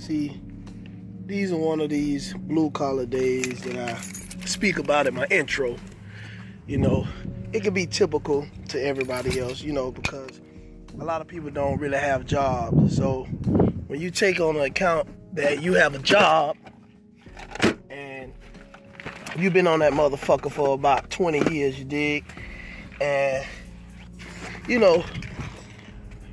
See, these are one of these blue collar days that I speak about in my intro. You know, it can be typical to everybody else, you know, because a lot of people don't really have jobs. So when you take on an account that you have a job and you've been on that motherfucker for about 20 years, you dig? And you know,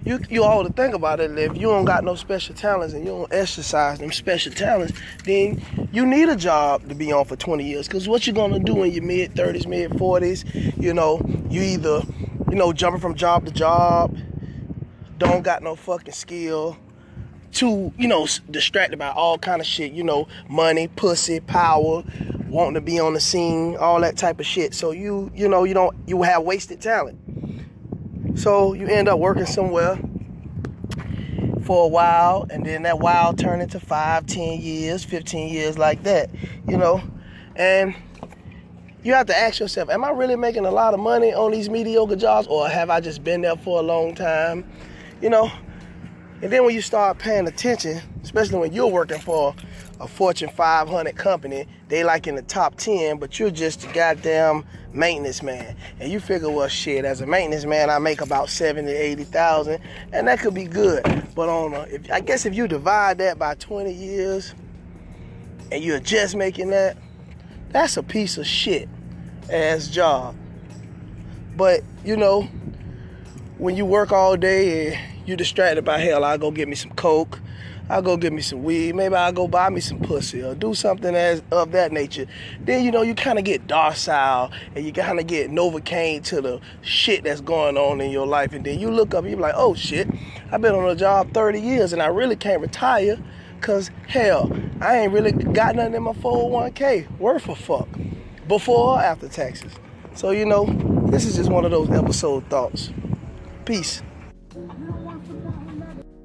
you you all to think about it. If you don't got no special talents and you don't exercise them special talents, then you need a job to be on for 20 years. Cause what you're gonna do in your mid 30s, mid 40s? You know, you either you know jumping from job to job, don't got no fucking skill, too you know distracted by all kind of shit. You know, money, pussy, power, wanting to be on the scene, all that type of shit. So you you know you don't you have wasted talent. So you end up working somewhere for a while, and then that while turn into five, ten years, 15 years like that, you know? And you have to ask yourself, am I really making a lot of money on these mediocre jobs, or have I just been there for a long time? You know? And then when you start paying attention, especially when you're working for a Fortune 500 company, they like in the top 10, but you're just a goddamn maintenance man. And you figure, well, shit, as a maintenance man, I make about 70, 80,000, and that could be good. But on, a, if, I guess if you divide that by 20 years, and you're just making that, that's a piece of shit ass job. But, you know, when you work all day and you're distracted by hell, I'll go get me some coke I'll go get me some weed. Maybe I'll go buy me some pussy or do something as of that nature. Then you know you kind of get docile and you kind of get novocaine to the shit that's going on in your life. And then you look up and you're like, oh shit, I've been on a job 30 years and I really can't retire because hell, I ain't really got nothing in my 401k worth a fuck before or after taxes. So you know, this is just one of those episode thoughts. Peace. I want to die.